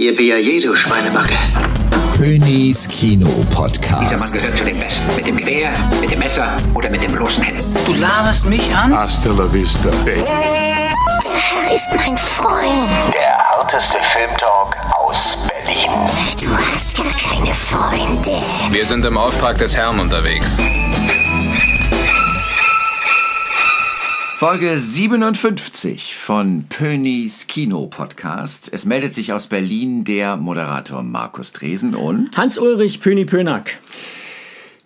Ihr BAJ, du Schweinebacke. Königs Kino Dieser Mann Podcast. gehört zu den Besten. Mit dem Gewehr, mit dem Messer oder mit den bloßen Händen. Du laberst mich an? Hasta la vista, baby. Er ist mein Freund. Der harteste Filmtalk aus Berlin. Du hast gar keine Freunde. Wir sind im Auftrag des Herrn unterwegs. Folge 57 von Pönis Kino Podcast. Es meldet sich aus Berlin der Moderator Markus Dresen und Hans-Ulrich Pöni-Pönack.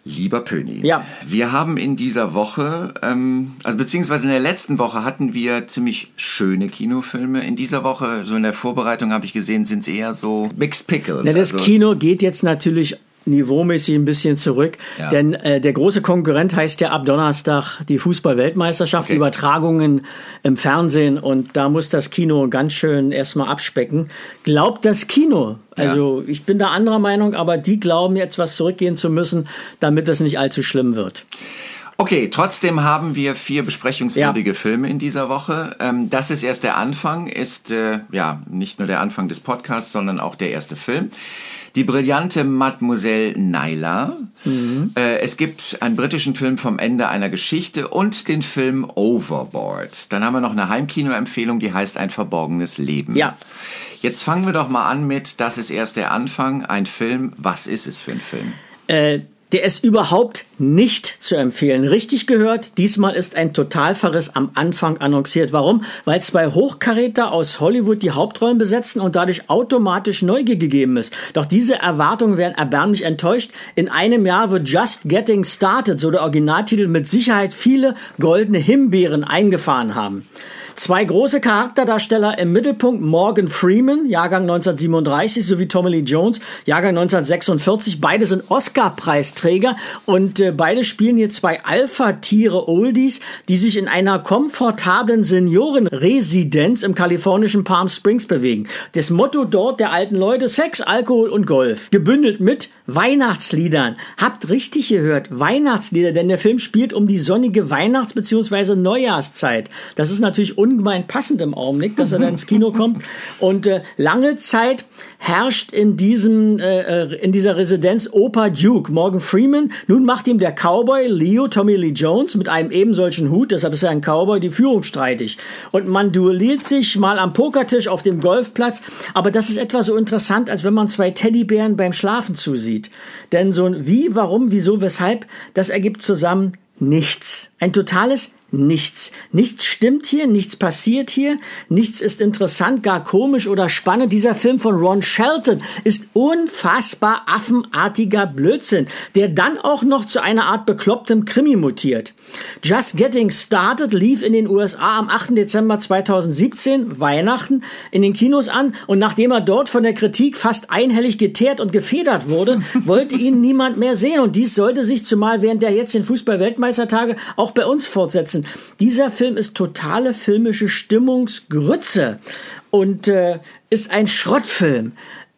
lieber Pöni. Ja. Wir haben in dieser Woche, ähm, also beziehungsweise in der letzten Woche hatten wir ziemlich schöne Kinofilme. In dieser Woche, so in der Vorbereitung habe ich gesehen, sind es eher so Mixed Pickles. Na, das also, Kino geht jetzt natürlich niveaumäßig ein bisschen zurück, Ja. denn äh, der große Konkurrent heißt ja ab Donnerstag die Fußball-Weltmeisterschaft, Okay. Übertragungen im Fernsehen und da muss das Kino ganz schön erstmal abspecken. Glaubt das Kino, also ich bin da anderer Meinung, aber die glauben jetzt was zurückgehen zu müssen, damit es nicht allzu schlimm wird. Okay, trotzdem haben wir vier besprechungswürdige Filme in dieser Woche. Ähm, das ist erst der Anfang, ist äh, ja nicht nur der Anfang des Podcasts, sondern auch der erste Film. Die brillante Mademoiselle Naila. Äh, es gibt einen britischen Film vom Ende einer Geschichte und den Film Overboard. Dann haben wir noch eine Heimkino-Empfehlung, die heißt Ein verborgenes Leben. Ja. Jetzt fangen wir doch mal an mit Das ist erst der Anfang, ein Film. Was ist es für ein Film? Äh, der ist überhaupt nicht zu empfehlen. Richtig gehört, diesmal ist ein Totalverriss am Anfang annonciert. Warum? Weil zwei Hochkaräter aus Hollywood die Hauptrollen besetzen und dadurch automatisch Neugier gegeben ist. Doch diese Erwartungen werden erbärmlich enttäuscht. In einem Jahr wird Just Getting Started, so der Originaltitel, mit Sicherheit viele goldene Himbeeren eingefahren haben. Zwei große Charakterdarsteller im Mittelpunkt, Morgan Freeman, Jahrgang 1937, sowie Tommy Lee Jones, Jahrgang 1946. Beide sind Oscar-Preisträger und äh, beide spielen hier zwei Alpha-Tiere Oldies, die sich in einer komfortablen Seniorenresidenz im kalifornischen Palm Springs bewegen. Das Motto dort der alten Leute, Sex, Alkohol und Golf. Gebündelt mit Weihnachtsliedern. Habt richtig gehört, Weihnachtslieder, denn der Film spielt um die sonnige Weihnachts- bzw. Neujahrszeit. Das ist natürlich ungemein passend im Augenblick, dass er da ins Kino kommt. Und äh, lange Zeit herrscht in diesem äh, äh, in dieser Residenz Opa Duke, Morgan Freeman. Nun macht ihm der Cowboy Leo Tommy Lee Jones mit einem eben Hut, deshalb ist er ein Cowboy, die Führung streitig. Und man duelliert sich mal am Pokertisch auf dem Golfplatz, aber das ist etwa so interessant, als wenn man zwei Teddybären beim Schlafen zusieht. Denn so ein wie, warum, wieso, weshalb, das ergibt zusammen nichts. Ein totales Nichts. Nichts stimmt hier, nichts passiert hier, nichts ist interessant, gar komisch oder spannend. Dieser Film von Ron Shelton ist unfassbar affenartiger Blödsinn, der dann auch noch zu einer Art beklopptem Krimi mutiert. Just Getting Started lief in den USA am 8. Dezember 2017, Weihnachten, in den Kinos an und nachdem er dort von der Kritik fast einhellig geteert und gefedert wurde, wollte ihn niemand mehr sehen und dies sollte sich zumal während der jetzt den Fußball-Weltmeistertage auch bei uns fortsetzen. Dieser Film ist totale filmische Stimmungsgrütze und äh, ist ein Schrottfilm.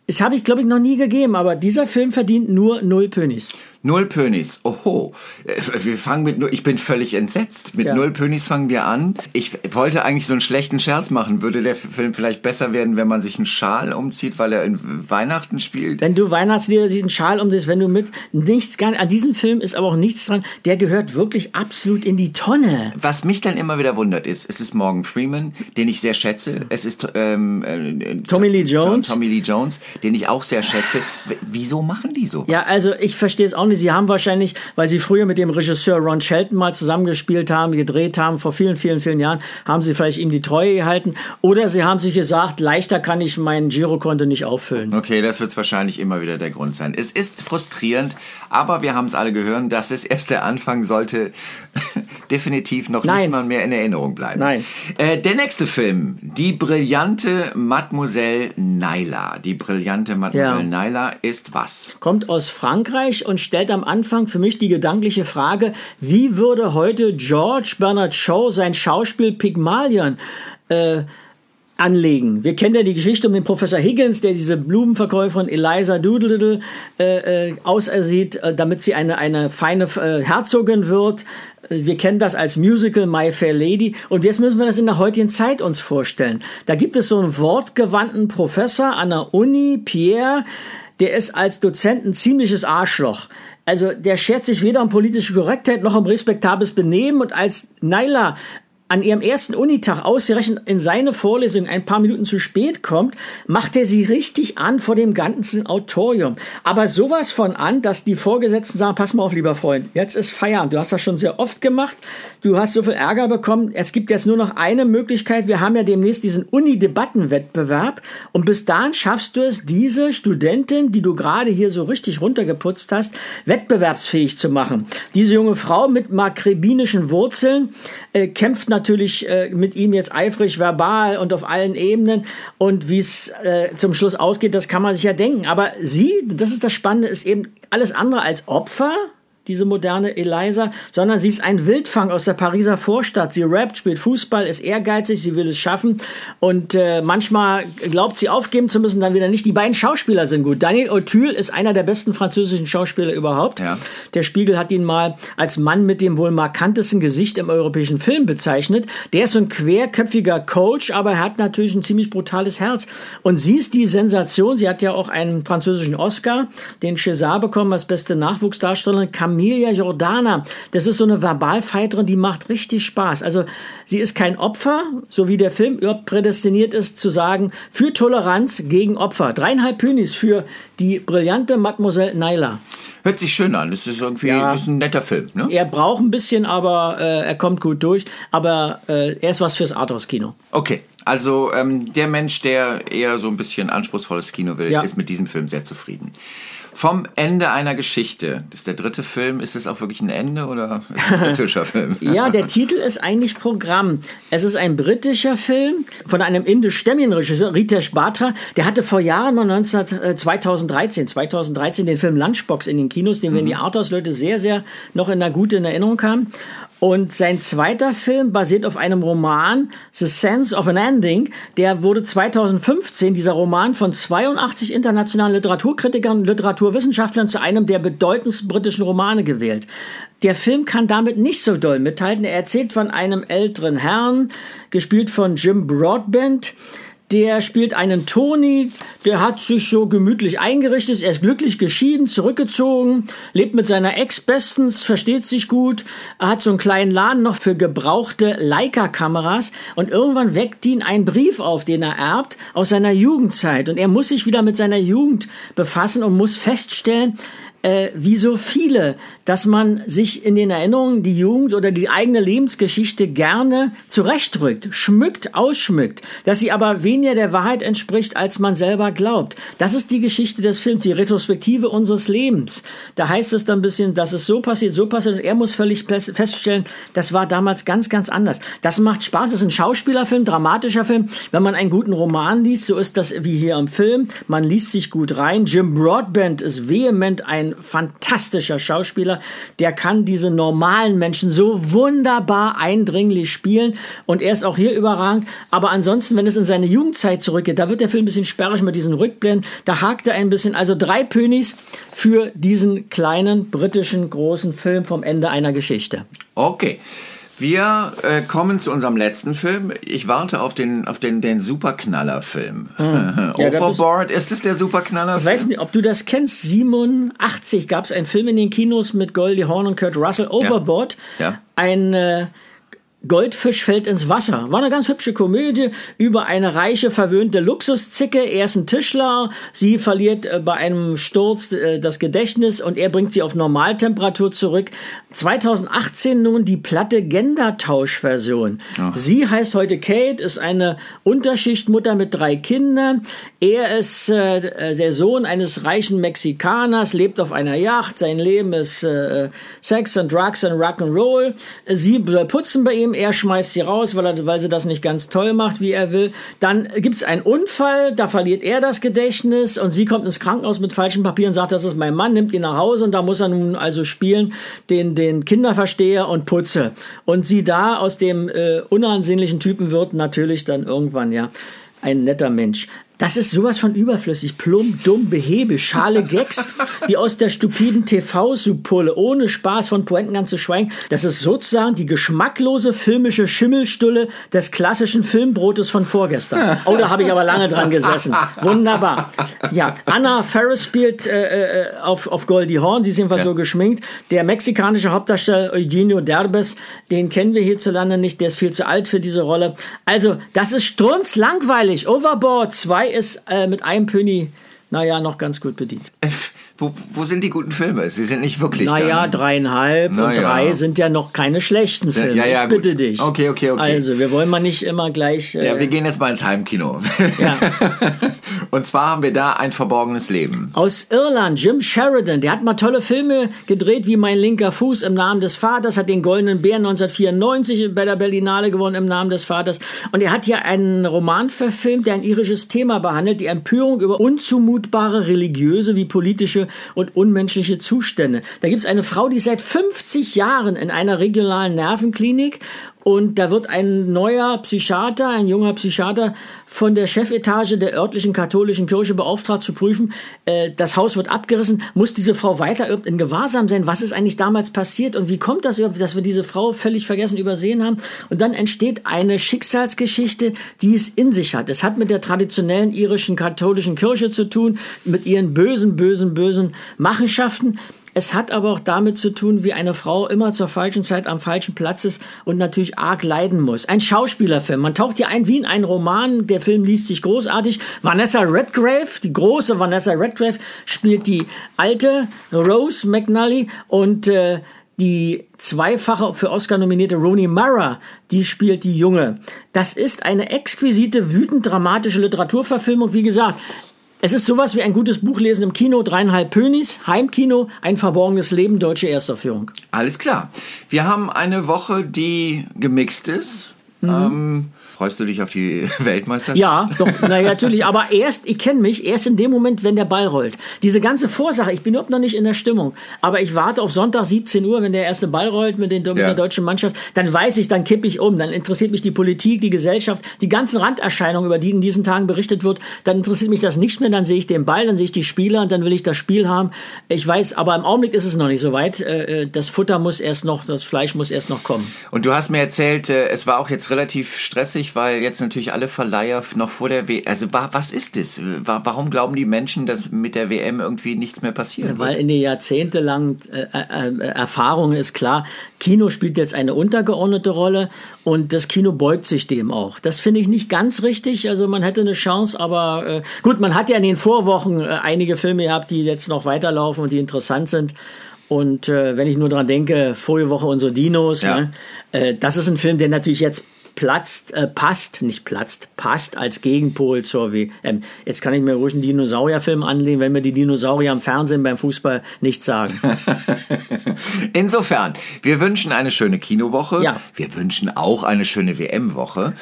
Das habe ich, glaube ich, noch nie gegeben, aber dieser Film verdient nur null Pönis. Null Pönis. Oho. Äh, Wir fangen mit null. Ich bin völlig entsetzt. Mit Ja. null Pönis fangen wir an. Ich wollte eigentlich so einen schlechten Scherz machen. Würde der Film vielleicht besser werden, wenn man sich einen Schal umzieht, weil er in Weihnachten spielt? Wenn du Weihnachtslieder diesen Schal um dich, wenn du mit nichts gar an diesem Film ist aber auch nichts dran, der gehört wirklich absolut in die Tonne. Was mich dann immer wieder wundert ist, es ist Morgan Freeman, den ich sehr schätze. Es ist ähm, äh, Tommy Lee Jones. Tommy Lee Jones, den ich auch sehr schätze. Wieso machen die so? Ja, also ich verstehe es auch nicht. Sie haben wahrscheinlich, weil sie früher mit dem Regisseur Ron Shelton mal zusammengespielt haben, gedreht haben, vor vielen, vielen, vielen Jahren, haben sie vielleicht ihm die Treue gehalten. Oder sie haben sich gesagt, leichter kann ich mein Girokonto nicht auffüllen. Okay, das wird wahrscheinlich immer wieder der Grund sein. Es ist frustrierend, aber wir haben es alle gehört, dass es erst der Anfang sollte definitiv noch Nein. nicht mal mehr in Erinnerung bleiben. Nein. Äh, der nächste Film, die brillante Mademoiselle Naila. Die brillante Mademoiselle Ja. Naila ist was? kommt aus Frankreich und stellt am Anfang für mich die gedankliche Frage, wie würde heute George Bernard Shaw sein Schauspiel Pygmalion äh, anlegen. Wir kennen ja die Geschichte um den Professor Higgins, der diese Blumenverkäuferin Eliza Doolittle äh, äh, ausersieht, äh, damit sie eine, eine feine äh, Herzogin wird. Äh, Wir kennen das als Musical My Fair Lady und jetzt müssen wir das in der heutigen Zeit uns vorstellen. Da gibt es so einen wortgewandten Professor an der Uni, Pierre, der ist als Dozent ein ziemliches Arschloch. Also der schert sich weder um politische Korrektheit noch um respektables Benehmen und als Naila an ihrem ersten Unitag ausgerechnet in seine Vorlesung ein paar Minuten zu spät kommt, macht er sie richtig an vor dem ganzen Autorium. Aber sowas von an, dass die Vorgesetzten sagen, pass mal auf, lieber Freund, jetzt ist Feierabend. Du hast das schon sehr oft gemacht. Du hast so viel Ärger bekommen. Es gibt jetzt nur noch eine Möglichkeit. Wir haben ja demnächst diesen Uni-Debattenwettbewerb. Und bis dahin schaffst du es, diese Studentin, die du gerade hier so richtig runtergeputzt hast, wettbewerbsfähig zu machen. Diese junge Frau mit makrebinischen Wurzeln äh, kämpft natürlich äh, mit ihm jetzt eifrig verbal und auf allen Ebenen. Und wie es äh, zum Schluss ausgeht, das kann man sich ja denken. Aber sie, das ist das Spannende, ist eben alles andere als Opfer diese moderne Eliza, sondern sie ist ein Wildfang aus der Pariser Vorstadt. Sie rappt, spielt Fußball, ist ehrgeizig, sie will es schaffen und äh, manchmal glaubt sie aufgeben zu müssen, dann wieder nicht. Die beiden Schauspieler sind gut. Daniel Auteuil ist einer der besten französischen Schauspieler überhaupt. Ja. Der Spiegel hat ihn mal als Mann mit dem wohl markantesten Gesicht im europäischen Film bezeichnet. Der ist so ein querköpfiger Coach, aber er hat natürlich ein ziemlich brutales Herz. Und sie ist die Sensation. Sie hat ja auch einen französischen Oscar, den César bekommen als beste Nachwuchsdarstellerin. Camilia Jordana. Das ist so eine Verbalfighterin, die macht richtig Spaß. Also sie ist kein Opfer, so wie der Film überhaupt prädestiniert ist, zu sagen, für Toleranz gegen Opfer. Dreieinhalb Pünis für die brillante Mademoiselle Naila. Hört sich schön an. Das ist irgendwie Ja. ist ein netter Film. Ne? Er braucht ein bisschen, aber äh, er kommt gut durch. Aber äh, er ist was fürs Arthouse-Kino. Okay. Also ähm, der Mensch, der eher so ein bisschen anspruchsvolles Kino will, Ja. ist mit diesem Film sehr zufrieden. Vom Ende einer Geschichte. Das ist der dritte Film. Ist es auch wirklich ein Ende oder ein britischer Film? Ja, der Titel ist eigentlich Programm. Es ist ein britischer Film von einem indischstämmigen Regisseur, Ritesh Batra. Der hatte vor Jahren, mal 19, äh, 2013, 2013 den Film Lunchbox in den Kinos, den wir in die Arthouse-Leute sehr, sehr noch in der guten Erinnerung haben. Und sein zweiter Film basiert auf einem Roman, The Sense of an Ending. Der wurde 2015, dieser Roman, von 82 internationalen Literaturkritikern und Literaturwissenschaftlern zu einem der bedeutendsten britischen Romane gewählt. Der Film kann damit nicht so doll mithalten. Er erzählt von einem älteren Herrn, gespielt von Jim Broadbent. Der spielt einen Tony, der hat sich so gemütlich eingerichtet, er ist glücklich geschieden, zurückgezogen, lebt mit seiner Ex bestens, versteht sich gut, er hat so einen kleinen Laden noch für gebrauchte Leica-Kameras und irgendwann weckt ihn ein Brief auf, den er erbt aus seiner Jugendzeit. Und er muss sich wieder mit seiner Jugend befassen und muss feststellen, äh, wie so viele, dass man sich in den Erinnerungen die Jugend oder die eigene Lebensgeschichte gerne zurechtrückt, schmückt, ausschmückt, dass sie aber weniger der Wahrheit entspricht, als man selber glaubt. Das ist die Geschichte des Films, die Retrospektive unseres Lebens. Da heißt es dann ein bisschen, dass es so passiert, so passiert und er muss völlig feststellen, das war damals ganz, ganz anders. Das macht Spaß, das ist ein Schauspielerfilm, dramatischer Film. Wenn man einen guten Roman liest, so ist das wie hier im Film, man liest sich gut rein. Jim Broadbent ist vehement ein fantastischer Schauspieler, der kann diese normalen Menschen so wunderbar eindringlich spielen und er ist auch hier überragend. Aber ansonsten, wenn es in seine Jugendzeit zurückgeht, da wird der Film ein bisschen sperrig mit diesen Rückblenden, da hakt er ein bisschen. Also drei Pönis für diesen kleinen britischen großen Film vom Ende einer Geschichte. Okay. Wir äh, kommen zu unserem letzten Film. Ich warte auf den, auf den, den Superknaller-Film. Ja, das ist- Overboard, ist es der Superknaller-Film? Ich weiß nicht, ob du das kennst. 87 gab es einen Film in den Kinos mit Goldie Hawn und Kurt Russell, Overboard. Ja. Ein äh, Goldfisch fällt ins Wasser. War eine ganz hübsche Komödie über eine reiche, verwöhnte Luxuszicke. Er ist ein Tischler. Sie verliert äh, bei einem Sturz äh, das Gedächtnis und er bringt sie auf Normaltemperatur zurück. 2018 nun die platte Gender-Tausch-Version. Sie heißt heute Kate, ist eine Unterschichtmutter mit drei Kindern. Er ist äh, der Sohn eines reichen Mexikaners, lebt auf einer Yacht. Sein Leben ist äh, Sex and Drugs and Rock'n'Roll. Sie putzen bei ihm, er schmeißt sie raus, weil, er, weil sie das nicht ganz toll macht, wie er will. Dann gibt's einen Unfall, da verliert er das Gedächtnis und sie kommt ins Krankenhaus mit falschen Papieren, sagt, das ist mein Mann, nimmt ihn nach Hause und da muss er nun also spielen, den, den Kinderversteher und Putze. Und sie da aus dem äh, unansehnlichen Typen wird natürlich dann irgendwann, ja. ein netter Mensch. Das ist sowas von überflüssig, plump, dumm, behäbig, schale Gags, wie aus der stupiden TV-Supulle, ohne Spaß von Pointen ganz zu schweigen. Das ist sozusagen die geschmacklose filmische Schimmelstulle des klassischen Filmbrotes von vorgestern. Oh, da habe ich aber lange dran gesessen. Wunderbar. Ja, Anna Ferris spielt äh, äh, auf, auf Goldie Horn, sie ist jedenfalls ja. so geschminkt. Der mexikanische Hauptdarsteller Eugenio Derbez, den kennen wir hierzulande nicht, der ist viel zu alt für diese Rolle. Also, das ist strunzlangweilig. Overboard 2 2 ist äh, mit einem Pöni, naja, noch ganz gut bedient. Wo, wo sind die guten Filme? Sie sind nicht wirklich. Naja, dreieinhalb Na und drei sind ja noch keine schlechten Filme. Ja, ja, ich bitte gut. dich. Okay, okay, okay. Also, wir wollen mal nicht immer gleich. Äh ja, wir gehen jetzt mal ins Heimkino. Ja. und zwar haben wir da ein verborgenes Leben. Aus Irland, Jim Sheridan, der hat mal tolle Filme gedreht, wie Mein linker Fuß im Namen des Vaters, hat den Goldenen Bär 1994 bei der Berlinale gewonnen im Namen des Vaters. Und er hat hier einen Roman verfilmt, der ein irisches Thema behandelt, die Empörung über unzumutbare religiöse wie politische und unmenschliche Zustände. Da gibt es eine Frau, die seit 50 Jahren in einer regionalen Nervenklinik und da wird ein neuer Psychiater, ein junger Psychiater von der Chefetage der örtlichen katholischen Kirche beauftragt zu prüfen. Äh, das Haus wird abgerissen. Muss diese Frau weiter in Gewahrsam sein? Was ist eigentlich damals passiert? Und wie kommt das, dass wir diese Frau völlig vergessen, übersehen haben? Und dann entsteht eine Schicksalsgeschichte, die es in sich hat. Es hat mit der traditionellen irischen katholischen Kirche zu tun, mit ihren bösen, bösen, bösen Machenschaften. Es hat aber auch damit zu tun, wie eine Frau immer zur falschen Zeit am falschen Platz ist und natürlich arg leiden muss. Ein Schauspielerfilm. Man taucht hier ein wie in einen Roman. Der Film liest sich großartig. Vanessa Redgrave, die große Vanessa Redgrave, spielt die alte Rose McNally und äh, die zweifache für Oscar nominierte Roni Mara, die spielt die Junge. Das ist eine exquisite, wütend dramatische Literaturverfilmung. Wie gesagt, es ist sowas wie ein gutes Buch lesen im Kino, dreieinhalb Pönis, Heimkino, ein verborgenes Leben, deutsche Erstaufführung. Alles klar. Wir haben eine Woche, die gemixt ist. Mhm. Ähm, Freust du dich auf die Weltmeisterschaft? Ja, doch, naja, natürlich. Aber erst, ich kenne mich, erst in dem Moment, wenn der Ball rollt. Diese ganze Vorsache, ich bin überhaupt noch nicht in der Stimmung. Aber ich warte auf Sonntag 17 Uhr, wenn der erste Ball rollt mit, den, mit ja. der deutschen Mannschaft. Dann weiß ich, dann kippe ich um. Dann interessiert mich die Politik, die Gesellschaft, die ganzen Randerscheinungen, über die in diesen Tagen berichtet wird. Dann interessiert mich das nicht mehr. Dann sehe ich den Ball, dann sehe ich die Spieler und dann will ich das Spiel haben. Ich weiß, aber im Augenblick ist es noch nicht so weit. Äh, äh, das Futter muss erst noch, das Fleisch muss erst noch kommen. Und du hast mir erzählt, äh, es war auch jetzt relativ stressig, weil jetzt natürlich alle Verleiher noch vor der WM. Also was ist das? Warum glauben die Menschen, dass mit der WM irgendwie nichts mehr passiert? Ja, weil in den jahrzehntelangen äh, äh, Erfahrungen ist klar, Kino spielt jetzt eine untergeordnete Rolle und das Kino beugt sich dem auch. Das finde ich nicht ganz richtig. Also man hätte eine Chance, aber äh, gut, man hat ja in den Vorwochen äh, einige Filme gehabt, die jetzt noch weiterlaufen und die interessant sind. Und äh, wenn ich nur dran denke, vorige Woche unsere Dinos, ja. ne? äh, das ist ein Film, der natürlich jetzt platzt, äh, passt, nicht platzt, passt als Gegenpol zur WM. Jetzt kann ich mir ruhig einen Dinosaurierfilm anlegen, wenn mir die Dinosaurier am Fernsehen beim Fußball nichts sagen. Insofern, wir wünschen eine schöne Kinowoche. Ja. Wir wünschen auch eine schöne WM-Woche.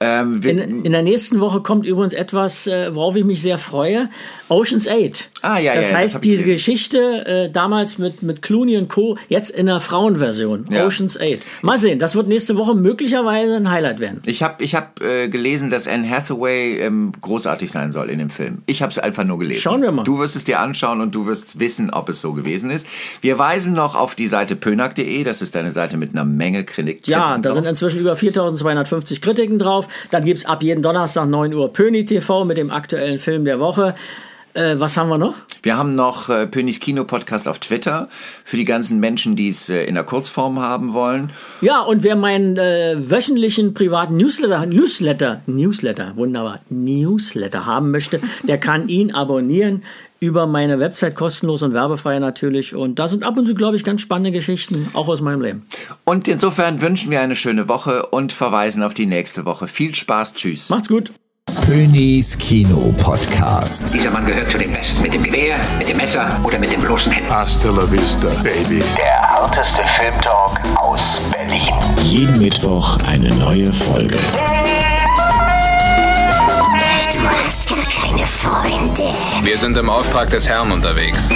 Ähm, in, in, der nächsten Woche kommt übrigens etwas, äh, worauf ich mich sehr freue. Ocean's 8. Ah, ja, das ja, heißt, das diese Geschichte äh, damals mit, mit Clooney und Co. jetzt in der Frauenversion. Ja. Ocean's 8. Mal sehen, das wird nächste Woche möglicherweise ein Highlight Highlight werden. Ich habe ich hab, äh, gelesen, dass Anne Hathaway ähm, großartig sein soll in dem Film. Ich habe es einfach nur gelesen. Schauen wir mal. Du wirst es dir anschauen und du wirst wissen, ob es so gewesen ist. Wir weisen noch auf die Seite pönack.de. Das ist eine Seite mit einer Menge Kritik. Ja, da drauf. sind inzwischen über 4250 Kritiken drauf. Dann gibt es ab jeden Donnerstag 9 Uhr Pöni TV mit dem aktuellen Film der Woche. Äh, was haben wir noch? Wir haben noch äh, Pönis Kino Podcast auf Twitter für die ganzen Menschen, die es äh, in der Kurzform haben wollen. Ja, und wer meinen äh, wöchentlichen privaten Newsletter, Newsletter, Newsletter, wunderbar, Newsletter haben möchte, der kann ihn abonnieren über meine Website kostenlos und werbefrei natürlich. Und da sind ab und zu, glaube ich, ganz spannende Geschichten, auch aus meinem Leben. Und insofern wünschen wir eine schöne Woche und verweisen auf die nächste Woche. Viel Spaß, tschüss. Macht's gut. Königs Kino Podcast. Dieser Mann gehört zu den Besten. Mit dem Gewehr, mit dem Messer oder mit dem bloßen Händen. Hasta la vista, baby. Der harteste Filmtalk aus Berlin. Jeden Mittwoch eine neue Folge. Du hast gar keine Freunde. Wir sind im Auftrag des Herrn unterwegs.